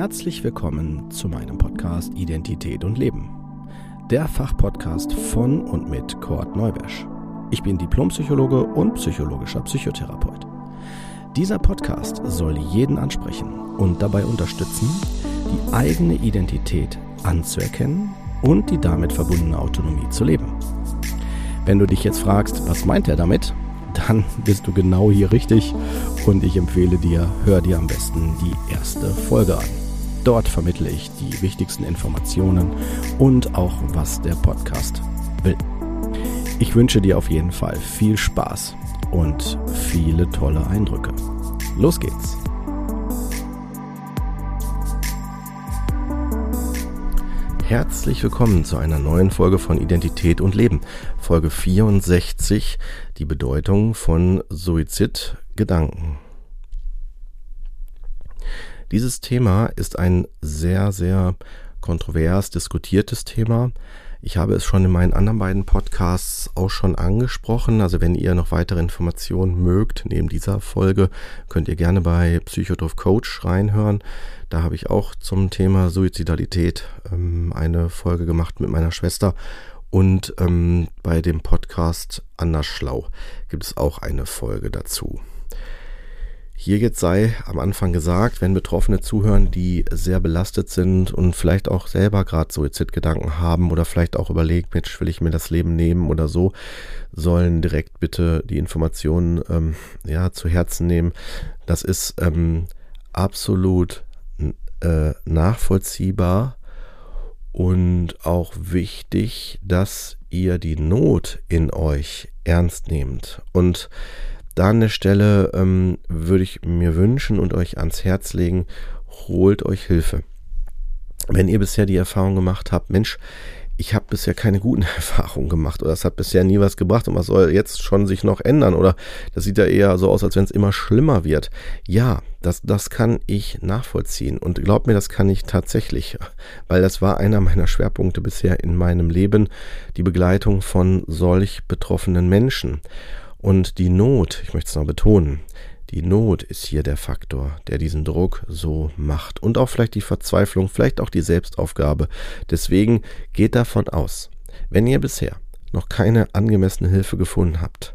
Herzlich willkommen zu meinem Podcast Identität und Leben. Der Fachpodcast von und mit Kurt Neubersch. Ich bin Diplompsychologe und psychologischer Psychotherapeut. Dieser Podcast soll jeden ansprechen und dabei unterstützen, die eigene Identität anzuerkennen und die damit verbundene Autonomie zu leben. Wenn du dich jetzt fragst, was meint er damit, dann bist du genau hier richtig und ich empfehle dir, hör dir am besten die erste Folge an. Dort vermittle ich die wichtigsten Informationen und auch, was der Podcast will. Ich wünsche dir auf jeden Fall viel Spaß und viele tolle Eindrücke. Los geht's! Herzlich willkommen zu einer neuen Folge von Identität und Leben. Folge 64, die Bedeutung von Suizidgedanken. Dieses Thema ist ein sehr, sehr kontrovers diskutiertes Thema. Ich habe es schon in meinen anderen beiden Podcasts auch schon angesprochen. Also wenn ihr noch weitere Informationen mögt, neben dieser Folge, könnt ihr gerne bei Psychodorf Coach reinhören. Da habe ich auch zum Thema Suizidalität ähm, eine Folge gemacht mit meiner Schwester. Und ähm, bei dem Podcast Anders Schlau gibt es auch eine Folge dazu. Hier jetzt sei am Anfang gesagt, wenn Betroffene zuhören, die sehr belastet sind und vielleicht auch selber gerade Suizidgedanken haben oder vielleicht auch überlegen, Mensch, will ich mir das Leben nehmen oder so, sollen direkt bitte die Informationen ähm, ja, zu Herzen nehmen. Das ist ähm, absolut äh, nachvollziehbar und auch wichtig, dass ihr die Not in euch ernst nehmt. Und da an der Stelle ähm, würde ich mir wünschen und euch ans Herz legen, holt euch Hilfe. Wenn ihr bisher die Erfahrung gemacht habt, Mensch, ich habe bisher keine guten Erfahrungen gemacht oder es hat bisher nie was gebracht und was soll jetzt schon sich noch ändern oder das sieht ja eher so aus, als wenn es immer schlimmer wird. Ja, das, das kann ich nachvollziehen und glaubt mir, das kann ich tatsächlich, weil das war einer meiner Schwerpunkte bisher in meinem Leben, die Begleitung von solch betroffenen Menschen. Und die Not, ich möchte es noch betonen, die Not ist hier der Faktor, der diesen Druck so macht. Und auch vielleicht die Verzweiflung, vielleicht auch die Selbstaufgabe. Deswegen geht davon aus, wenn ihr bisher noch keine angemessene Hilfe gefunden habt,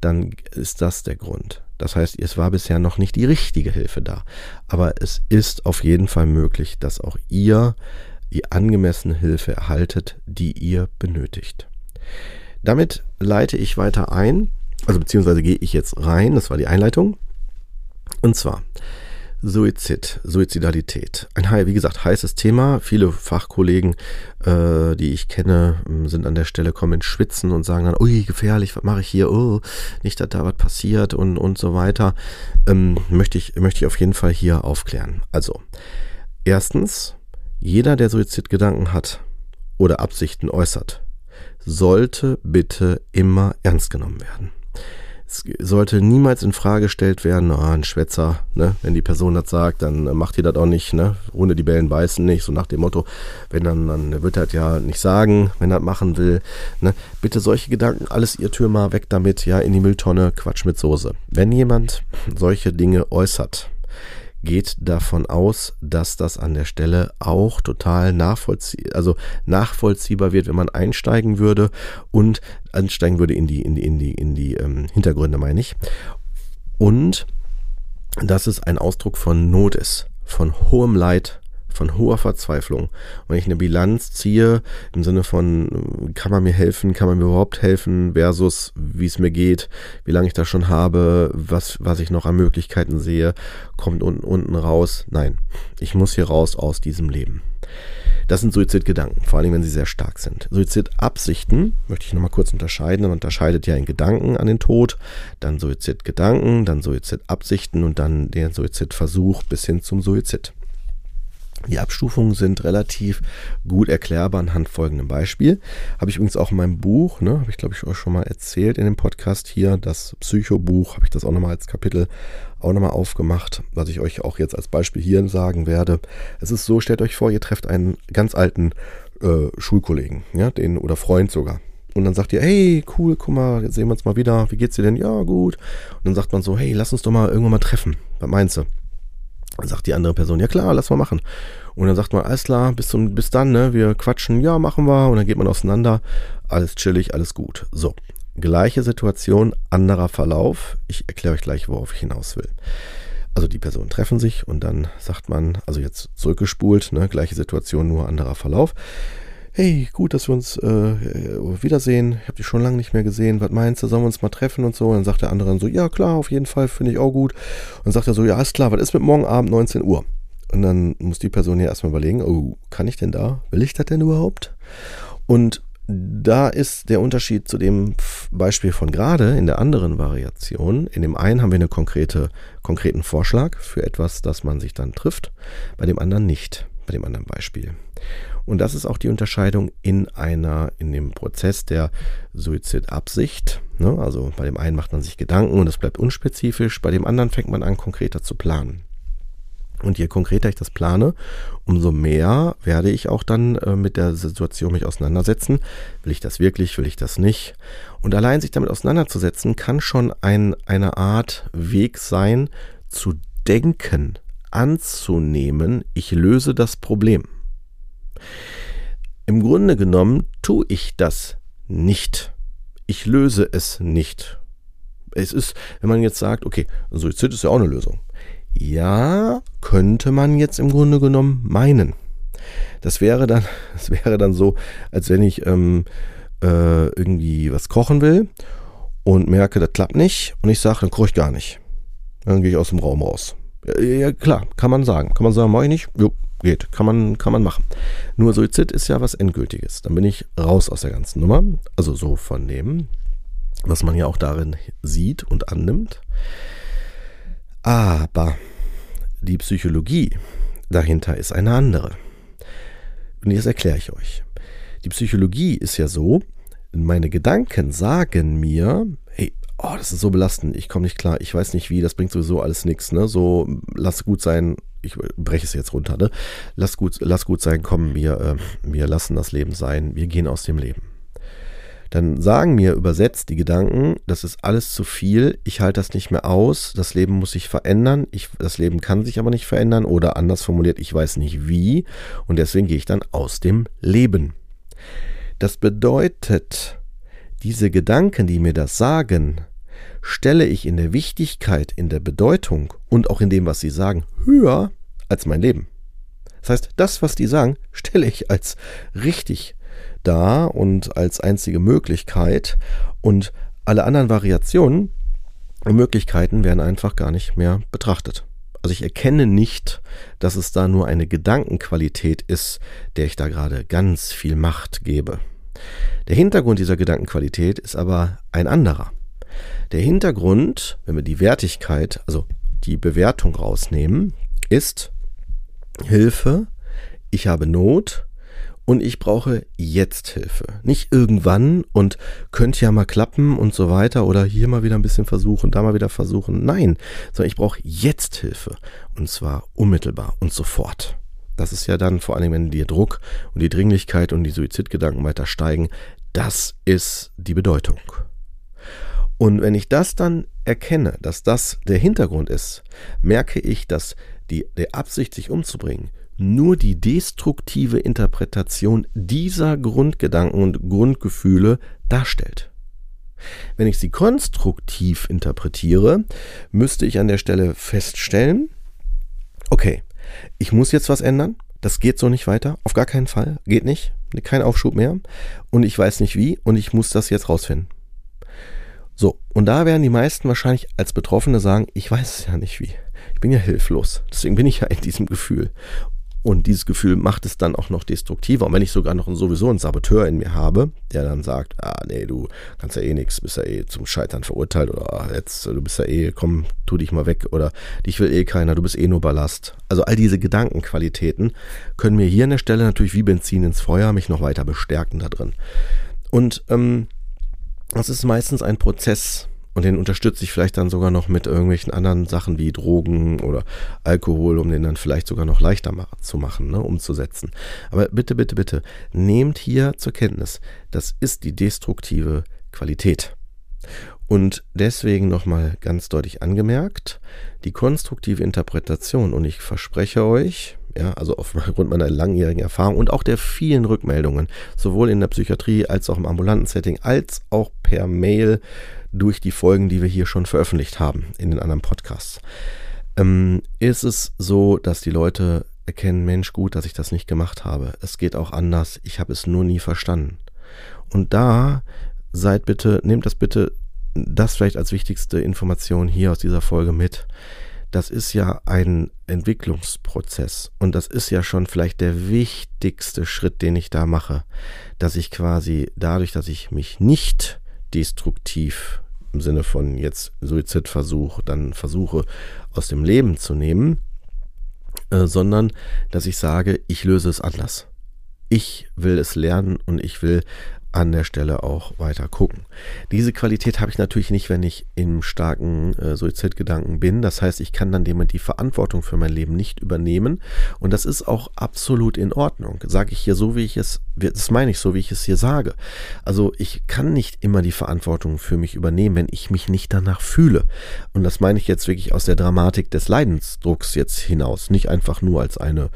dann ist das der Grund. Das heißt, es war bisher noch nicht die richtige Hilfe da. Aber es ist auf jeden Fall möglich, dass auch ihr die angemessene Hilfe erhaltet, die ihr benötigt. Damit leite ich weiter ein also beziehungsweise gehe ich jetzt rein, das war die Einleitung. Und zwar Suizid, Suizidalität. Ein, wie gesagt, heißes Thema. Viele Fachkollegen, äh, die ich kenne, sind an der Stelle, kommen ins Schwitzen und sagen dann, ui, gefährlich, was mache ich hier? Oh, nicht, dass da was passiert und, und so weiter. Ähm, möchte, ich, möchte ich auf jeden Fall hier aufklären. Also, erstens, jeder, der Suizidgedanken hat oder Absichten äußert, sollte bitte immer ernst genommen werden es sollte niemals in Frage gestellt werden, oh, ein Schwätzer, ne? wenn die Person das sagt, dann macht ihr das auch nicht, ne? ohne die Bällen beißen nicht, so nach dem Motto, wenn dann, dann wird er das ja nicht sagen, wenn er das machen will. Ne? Bitte solche Gedanken, alles ihr Türmer weg damit, ja, in die Mülltonne, Quatsch mit Soße. Wenn jemand solche Dinge äußert, geht davon aus, dass das an der Stelle auch total nachvollzieh also nachvollziehbar wird, wenn man einsteigen würde und einsteigen würde in die, in die, in die, in die ähm, Hintergründe, meine ich. Und dass es ein Ausdruck von Not ist, von hohem Leid, von hoher Verzweiflung. Wenn ich eine Bilanz ziehe, im Sinne von, kann man mir helfen, kann man mir überhaupt helfen, versus wie es mir geht, wie lange ich das schon habe, was, was ich noch an Möglichkeiten sehe, kommt unten, unten raus. Nein, ich muss hier raus aus diesem Leben. Das sind Suizidgedanken, vor allem wenn sie sehr stark sind. Suizidabsichten möchte ich nochmal kurz unterscheiden. Man unterscheidet ja in Gedanken an den Tod, dann Suizidgedanken, dann Suizidabsichten und dann den Suizidversuch bis hin zum Suizid. Die Abstufungen sind relativ gut erklärbar anhand folgendem Beispiel. Habe ich übrigens auch in meinem Buch, ne, habe ich glaube ich euch schon mal erzählt in dem Podcast hier, das Psychobuch, habe ich das auch nochmal als Kapitel auch nochmal aufgemacht, was ich euch auch jetzt als Beispiel hier sagen werde. Es ist so, stellt euch vor, ihr trefft einen ganz alten äh, Schulkollegen, ja, den oder Freund sogar. Und dann sagt ihr, hey, cool, guck mal, jetzt sehen wir uns mal wieder. Wie geht's dir denn? Ja, gut. Und dann sagt man so, hey, lass uns doch mal irgendwann mal treffen. Was meinst du? Sagt die andere Person, ja klar, lass mal machen. Und dann sagt man, alles klar, bis, zum, bis dann, ne, wir quatschen, ja, machen wir. Und dann geht man auseinander, alles chillig, alles gut. So, gleiche Situation, anderer Verlauf. Ich erkläre euch gleich, worauf ich hinaus will. Also die Personen treffen sich und dann sagt man, also jetzt zurückgespult, ne, gleiche Situation, nur anderer Verlauf. Hey, gut, dass wir uns äh, wiedersehen. Ich habe dich schon lange nicht mehr gesehen. Was meinst du, sollen wir uns mal treffen und so? Und dann sagt der andere dann so, ja klar, auf jeden Fall, finde ich auch gut. Und dann sagt er so, ja, ist klar, was ist mit morgen Abend 19 Uhr? Und dann muss die Person ja erstmal überlegen, oh, kann ich denn da? Will ich das denn überhaupt? Und da ist der Unterschied zu dem Beispiel von gerade in der anderen Variation. In dem einen haben wir einen konkrete, konkreten Vorschlag für etwas, das man sich dann trifft, bei dem anderen nicht, bei dem anderen Beispiel. Und das ist auch die Unterscheidung in einer, in dem Prozess der Suizidabsicht. Ne? Also bei dem einen macht man sich Gedanken und es bleibt unspezifisch, bei dem anderen fängt man an, konkreter zu planen. Und je konkreter ich das plane, umso mehr werde ich auch dann äh, mit der Situation mich auseinandersetzen. Will ich das wirklich, will ich das nicht? Und allein sich damit auseinanderzusetzen, kann schon ein, eine Art Weg sein, zu denken, anzunehmen, ich löse das Problem. Im Grunde genommen tue ich das nicht. Ich löse es nicht. Es ist, wenn man jetzt sagt, okay, Suizid ist ja auch eine Lösung. Ja, könnte man jetzt im Grunde genommen meinen. Das wäre dann, das wäre dann so, als wenn ich ähm, äh, irgendwie was kochen will und merke, das klappt nicht und ich sage, dann koche ich gar nicht. Dann gehe ich aus dem Raum raus. Ja, ja, klar, kann man sagen. Kann man sagen, mache ich nicht? Jo, geht. Kann man, kann man machen. Nur Suizid ist ja was Endgültiges. Dann bin ich raus aus der ganzen Nummer. Also so von dem, was man ja auch darin sieht und annimmt. Aber die Psychologie dahinter ist eine andere. Und jetzt erkläre ich euch. Die Psychologie ist ja so, meine Gedanken sagen mir, hey, oh, das ist so belastend, ich komme nicht klar, ich weiß nicht wie, das bringt sowieso alles nichts, ne? So, lass gut sein, ich breche es jetzt runter, ne? Lass gut, lass gut sein, komm, wir, äh, wir lassen das Leben sein, wir gehen aus dem Leben dann sagen mir übersetzt die Gedanken, das ist alles zu viel, ich halte das nicht mehr aus, das Leben muss sich verändern, ich, das Leben kann sich aber nicht verändern oder anders formuliert, ich weiß nicht wie und deswegen gehe ich dann aus dem Leben. Das bedeutet, diese Gedanken, die mir das sagen, stelle ich in der Wichtigkeit, in der Bedeutung und auch in dem, was sie sagen, höher als mein Leben. Das heißt, das, was die sagen, stelle ich als richtig da und als einzige Möglichkeit und alle anderen Variationen und Möglichkeiten werden einfach gar nicht mehr betrachtet. Also ich erkenne nicht, dass es da nur eine Gedankenqualität ist, der ich da gerade ganz viel Macht gebe. Der Hintergrund dieser Gedankenqualität ist aber ein anderer. Der Hintergrund, wenn wir die Wertigkeit, also die Bewertung rausnehmen, ist Hilfe, ich habe Not, und ich brauche jetzt Hilfe. Nicht irgendwann und könnte ja mal klappen und so weiter oder hier mal wieder ein bisschen versuchen, da mal wieder versuchen. Nein, sondern ich brauche jetzt Hilfe und zwar unmittelbar und sofort. Das ist ja dann vor allem, wenn der Druck und die Dringlichkeit und die Suizidgedanken weiter steigen, das ist die Bedeutung. Und wenn ich das dann erkenne, dass das der Hintergrund ist, merke ich, dass die, der Absicht, sich umzubringen, nur die destruktive Interpretation dieser Grundgedanken und Grundgefühle darstellt. Wenn ich sie konstruktiv interpretiere, müsste ich an der Stelle feststellen, okay, ich muss jetzt was ändern, das geht so nicht weiter, auf gar keinen Fall, geht nicht, kein Aufschub mehr und ich weiß nicht wie und ich muss das jetzt rausfinden. So, und da werden die meisten wahrscheinlich als Betroffene sagen, ich weiß es ja nicht wie. Ich bin ja hilflos. Deswegen bin ich ja in diesem Gefühl. Und dieses Gefühl macht es dann auch noch destruktiver. Und wenn ich sogar noch sowieso einen Saboteur in mir habe, der dann sagt, ah nee, du kannst ja eh nichts, bist ja eh zum Scheitern verurteilt oder ah, jetzt, du bist ja eh, komm, tu dich mal weg oder dich will eh keiner, du bist eh nur Ballast. Also all diese Gedankenqualitäten können mir hier an der Stelle natürlich wie Benzin ins Feuer mich noch weiter bestärken da drin. Und ähm, das ist meistens ein Prozess, und den unterstütze ich vielleicht dann sogar noch mit irgendwelchen anderen Sachen wie Drogen oder Alkohol, um den dann vielleicht sogar noch leichter zu machen, ne, umzusetzen. Aber bitte, bitte, bitte, nehmt hier zur Kenntnis, das ist die destruktive Qualität. Und deswegen nochmal ganz deutlich angemerkt, die konstruktive Interpretation, und ich verspreche euch, ja, also aufgrund meiner langjährigen Erfahrung und auch der vielen Rückmeldungen, sowohl in der Psychiatrie als auch im ambulanten Setting, als auch per Mail durch die Folgen, die wir hier schon veröffentlicht haben in den anderen Podcasts, ähm, ist es so, dass die Leute erkennen, Mensch, gut, dass ich das nicht gemacht habe. Es geht auch anders. Ich habe es nur nie verstanden. Und da seid bitte, nehmt das bitte, das vielleicht als wichtigste Information hier aus dieser Folge mit das ist ja ein Entwicklungsprozess und das ist ja schon vielleicht der wichtigste Schritt, den ich da mache, dass ich quasi dadurch, dass ich mich nicht destruktiv im Sinne von jetzt Suizidversuch dann versuche aus dem Leben zu nehmen, äh, sondern dass ich sage, ich löse es anders. Ich will es lernen und ich will an der Stelle auch weiter gucken. Diese Qualität habe ich natürlich nicht, wenn ich im starken äh, Suizidgedanken bin. Das heißt, ich kann dann dem die Verantwortung für mein Leben nicht übernehmen. Und das ist auch absolut in Ordnung. Sage ich hier so, wie ich es, das meine ich so, wie ich es hier sage. Also ich kann nicht immer die Verantwortung für mich übernehmen, wenn ich mich nicht danach fühle. Und das meine ich jetzt wirklich aus der Dramatik des Leidensdrucks jetzt hinaus. Nicht einfach nur als eine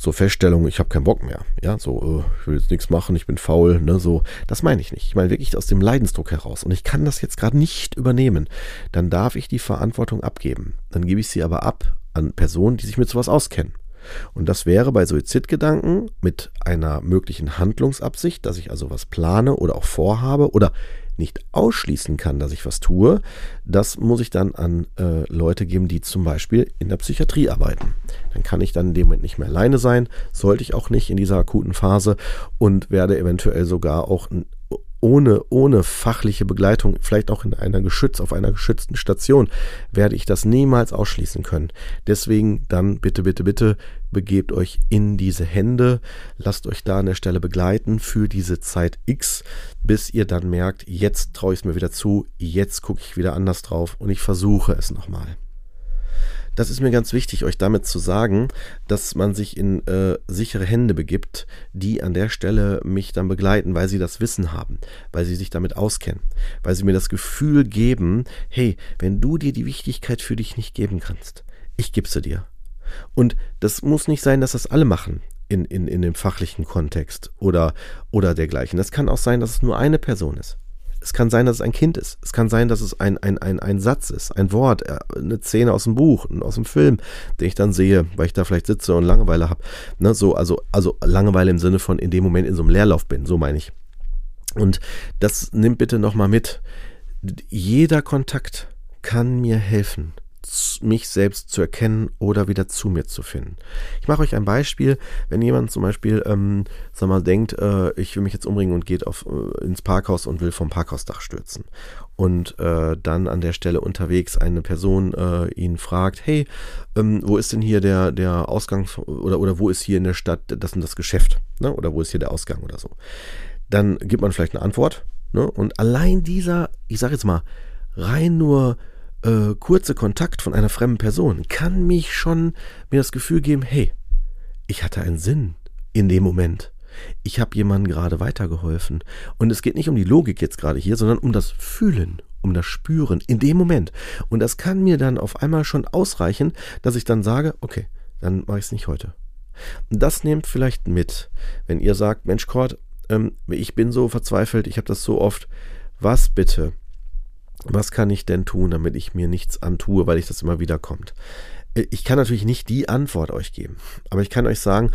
so Feststellung, ich habe keinen Bock mehr. Ja, so, äh, ich will jetzt nichts machen, ich bin faul, ne, so. Das meine ich nicht. Ich meine wirklich aus dem Leidensdruck heraus. Und ich kann das jetzt gerade nicht übernehmen. Dann darf ich die Verantwortung abgeben. Dann gebe ich sie aber ab an Personen, die sich mit sowas auskennen. Und das wäre bei Suizidgedanken mit einer möglichen Handlungsabsicht, dass ich also was plane oder auch vorhabe oder nicht ausschließen kann, dass ich was tue, das muss ich dann an äh, Leute geben, die zum Beispiel in der Psychiatrie arbeiten. Dann kann ich dann in dem Moment nicht mehr alleine sein, sollte ich auch nicht in dieser akuten Phase und werde eventuell sogar auch ohne, ohne fachliche Begleitung, vielleicht auch in einer geschützt, auf einer geschützten Station, werde ich das niemals ausschließen können. Deswegen dann bitte, bitte, bitte begebt euch in diese Hände, lasst euch da an der Stelle begleiten für diese Zeit X, bis ihr dann merkt, jetzt traue ich es mir wieder zu, jetzt gucke ich wieder anders drauf und ich versuche es nochmal. Das ist mir ganz wichtig, euch damit zu sagen, dass man sich in äh, sichere Hände begibt, die an der Stelle mich dann begleiten, weil sie das Wissen haben, weil sie sich damit auskennen, weil sie mir das Gefühl geben, hey, wenn du dir die Wichtigkeit für dich nicht geben kannst, ich gebe sie dir. Und das muss nicht sein, dass das alle machen in, in, in dem fachlichen Kontext oder, oder dergleichen. Das kann auch sein, dass es nur eine Person ist. Es kann sein, dass es ein Kind ist. Es kann sein, dass es ein, ein, ein, ein Satz ist, ein Wort, äh, eine Szene aus dem Buch, aus dem Film, den ich dann sehe, weil ich da vielleicht sitze und Langeweile habe. Ne, so, also, also Langeweile im Sinne von in dem Moment in so einem Leerlauf bin, so meine ich. Und das nimmt bitte nochmal mit. Jeder Kontakt kann mir helfen mich selbst zu erkennen oder wieder zu mir zu finden. Ich mache euch ein Beispiel, wenn jemand zum Beispiel, ähm, sag mal, denkt, äh, ich will mich jetzt umbringen und geht auf, äh, ins Parkhaus und will vom Parkhausdach stürzen und äh, dann an der Stelle unterwegs eine Person äh, ihn fragt, hey, ähm, wo ist denn hier der, der Ausgang oder, oder wo ist hier in der Stadt das und das Geschäft? Ne? Oder wo ist hier der Ausgang oder so? Dann gibt man vielleicht eine Antwort. Ne? Und allein dieser, ich sage jetzt mal, rein nur äh, kurze Kontakt von einer fremden Person kann mich schon mir das Gefühl geben, hey, ich hatte einen Sinn in dem Moment. Ich habe jemandem gerade weitergeholfen. Und es geht nicht um die Logik jetzt gerade hier, sondern um das Fühlen, um das Spüren in dem Moment. Und das kann mir dann auf einmal schon ausreichen, dass ich dann sage, okay, dann mache ich es nicht heute. Das nehmt vielleicht mit, wenn ihr sagt, Mensch, Kurt, ähm, ich bin so verzweifelt, ich habe das so oft. Was bitte was kann ich denn tun, damit ich mir nichts antue, weil ich das immer wieder kommt? Äh, ich kann natürlich nicht die Antwort euch geben, aber ich kann euch sagen,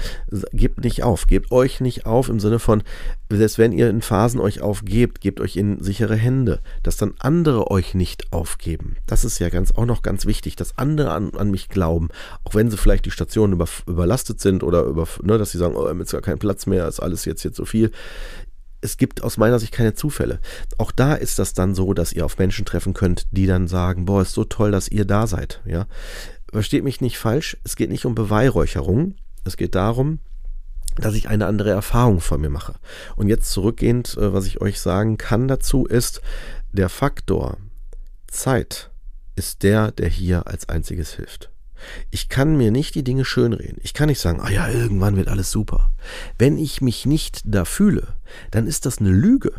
gebt nicht auf, gebt euch nicht auf im Sinne von, selbst wenn ihr in Phasen euch aufgebt, gebt euch in sichere Hände, dass dann andere euch nicht aufgeben. Das ist ja ganz auch noch ganz wichtig, dass andere an, an mich glauben, auch wenn sie vielleicht die Stationen über, überlastet sind oder über, ne, dass sie sagen, oh, jetzt gar kein Platz mehr, ist alles jetzt jetzt so viel es gibt aus meiner Sicht keine Zufälle. Auch da ist das dann so, dass ihr auf Menschen treffen könnt, die dann sagen, boah, ist so toll, dass ihr da seid. Ja, versteht mich nicht falsch. Es geht nicht um Beweihräucherung. Es geht darum, dass ich eine andere Erfahrung von mir mache. Und jetzt zurückgehend, äh, was ich euch sagen kann dazu ist, der Faktor Zeit ist der, der hier als einziges hilft. Ich kann mir nicht die Dinge schönreden. Ich kann nicht sagen, ah ja, irgendwann wird alles super. Wenn ich mich nicht da fühle, dann ist das eine Lüge.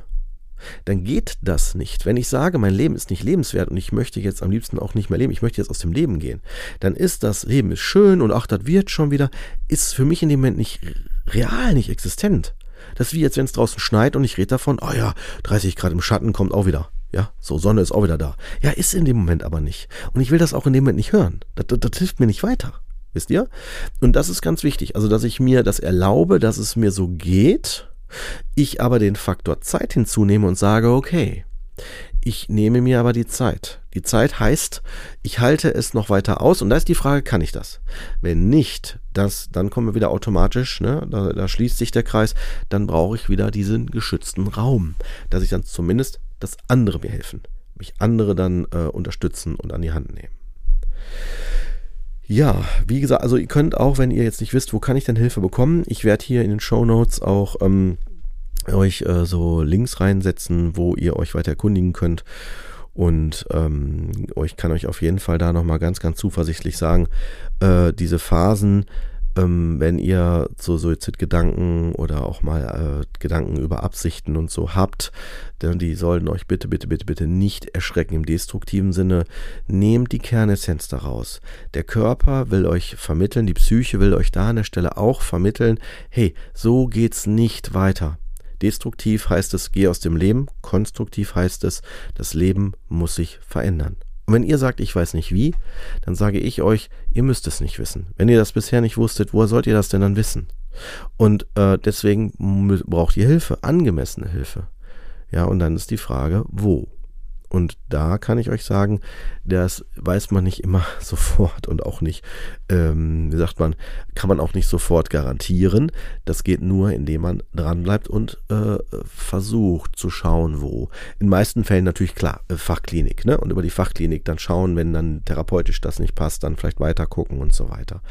dann geht das nicht. Wenn ich sage, mein Leben ist nicht lebenswert und ich möchte jetzt am liebsten auch nicht mehr leben, ich möchte jetzt aus dem Leben gehen, dann ist das Leben ist schön und ach, das wird schon wieder, ist für mich in dem Moment nicht real, nicht existent. Das ist wie jetzt, wenn es draußen schneit und ich rede davon, oh ja, 30 Grad im Schatten kommt auch wieder. Ja, so Sonne ist auch wieder da. Ja, ist in dem Moment aber nicht. Und ich will das auch in dem Moment nicht hören. Das, das, das hilft mir nicht weiter. Wisst ihr? Und das ist ganz wichtig. Also, dass ich mir das erlaube, dass es mir so geht, ich aber den Faktor Zeit hinzunehme und sage, okay, ich nehme mir aber die Zeit. Die Zeit heißt, ich halte es noch weiter aus und da ist die Frage, kann ich das? Wenn nicht, das, dann kommen wir wieder automatisch, ne, da, da schließt sich der Kreis, dann brauche ich wieder diesen geschützten Raum, dass ich dann zumindest dass andere mir helfen, mich andere dann äh, unterstützen und an die Hand nehmen. Ja, wie gesagt, also ihr könnt auch, wenn ihr jetzt nicht wisst, wo kann ich denn Hilfe bekommen, ich werde hier in den Show Notes auch ähm, euch äh, so Links reinsetzen, wo ihr euch weiter erkundigen könnt. Und ähm, ich kann euch auf jeden Fall da nochmal ganz, ganz zuversichtlich sagen, äh, diese Phasen, ähm, wenn ihr so Suizidgedanken oder auch mal äh, Gedanken über Absichten und so habt, denn die sollen euch bitte, bitte, bitte, bitte nicht erschrecken im destruktiven Sinne. Nehmt die Kernessenz daraus. Der Körper will euch vermitteln, die Psyche will euch da an der Stelle auch vermitteln, hey, so geht's nicht weiter. Destruktiv heißt es, geh aus dem Leben. Konstruktiv heißt es, das Leben muss sich verändern. Und wenn ihr sagt, ich weiß nicht wie, dann sage ich euch, ihr müsst es nicht wissen. Wenn ihr das bisher nicht wusstet, woher sollt ihr das denn dann wissen? Und äh, deswegen braucht ihr Hilfe, angemessene Hilfe. Ja, und dann ist die Frage, wo? Und da kann ich euch sagen, das weiß man nicht immer sofort und auch nicht, ähm, wie sagt man, kann man auch nicht sofort garantieren. Das geht nur, indem man dranbleibt und äh, versucht zu schauen, wo. In meisten Fällen natürlich klar, äh, Fachklinik, ne? Und über die Fachklinik dann schauen, wenn dann therapeutisch das nicht passt, dann vielleicht weiter gucken und so weiter.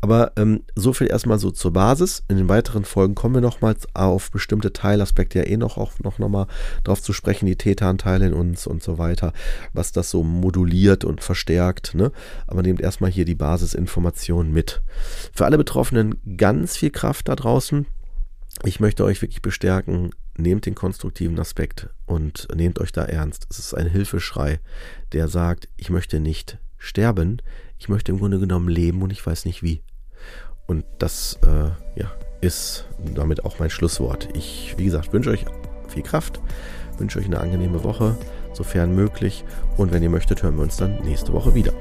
Aber ähm, so viel erstmal so zur Basis. In den weiteren Folgen kommen wir nochmals auf bestimmte Teilaspekte ja eh noch, noch, noch mal drauf zu sprechen, die Täteranteile in uns und so weiter, was das so moduliert und verstärkt. Ne? Aber nehmt erstmal hier die Basisinformationen mit. Für alle Betroffenen ganz viel Kraft da draußen. Ich möchte euch wirklich bestärken, nehmt den konstruktiven Aspekt und nehmt euch da ernst. Es ist ein Hilfeschrei, der sagt, ich möchte nicht sterben, ich möchte im Grunde genommen leben und ich weiß nicht wie. Und das äh, ja, ist damit auch mein Schlusswort. Ich, wie gesagt, wünsche euch viel Kraft, wünsche euch eine angenehme Woche, sofern möglich. Und wenn ihr möchtet, hören wir uns dann nächste Woche wieder.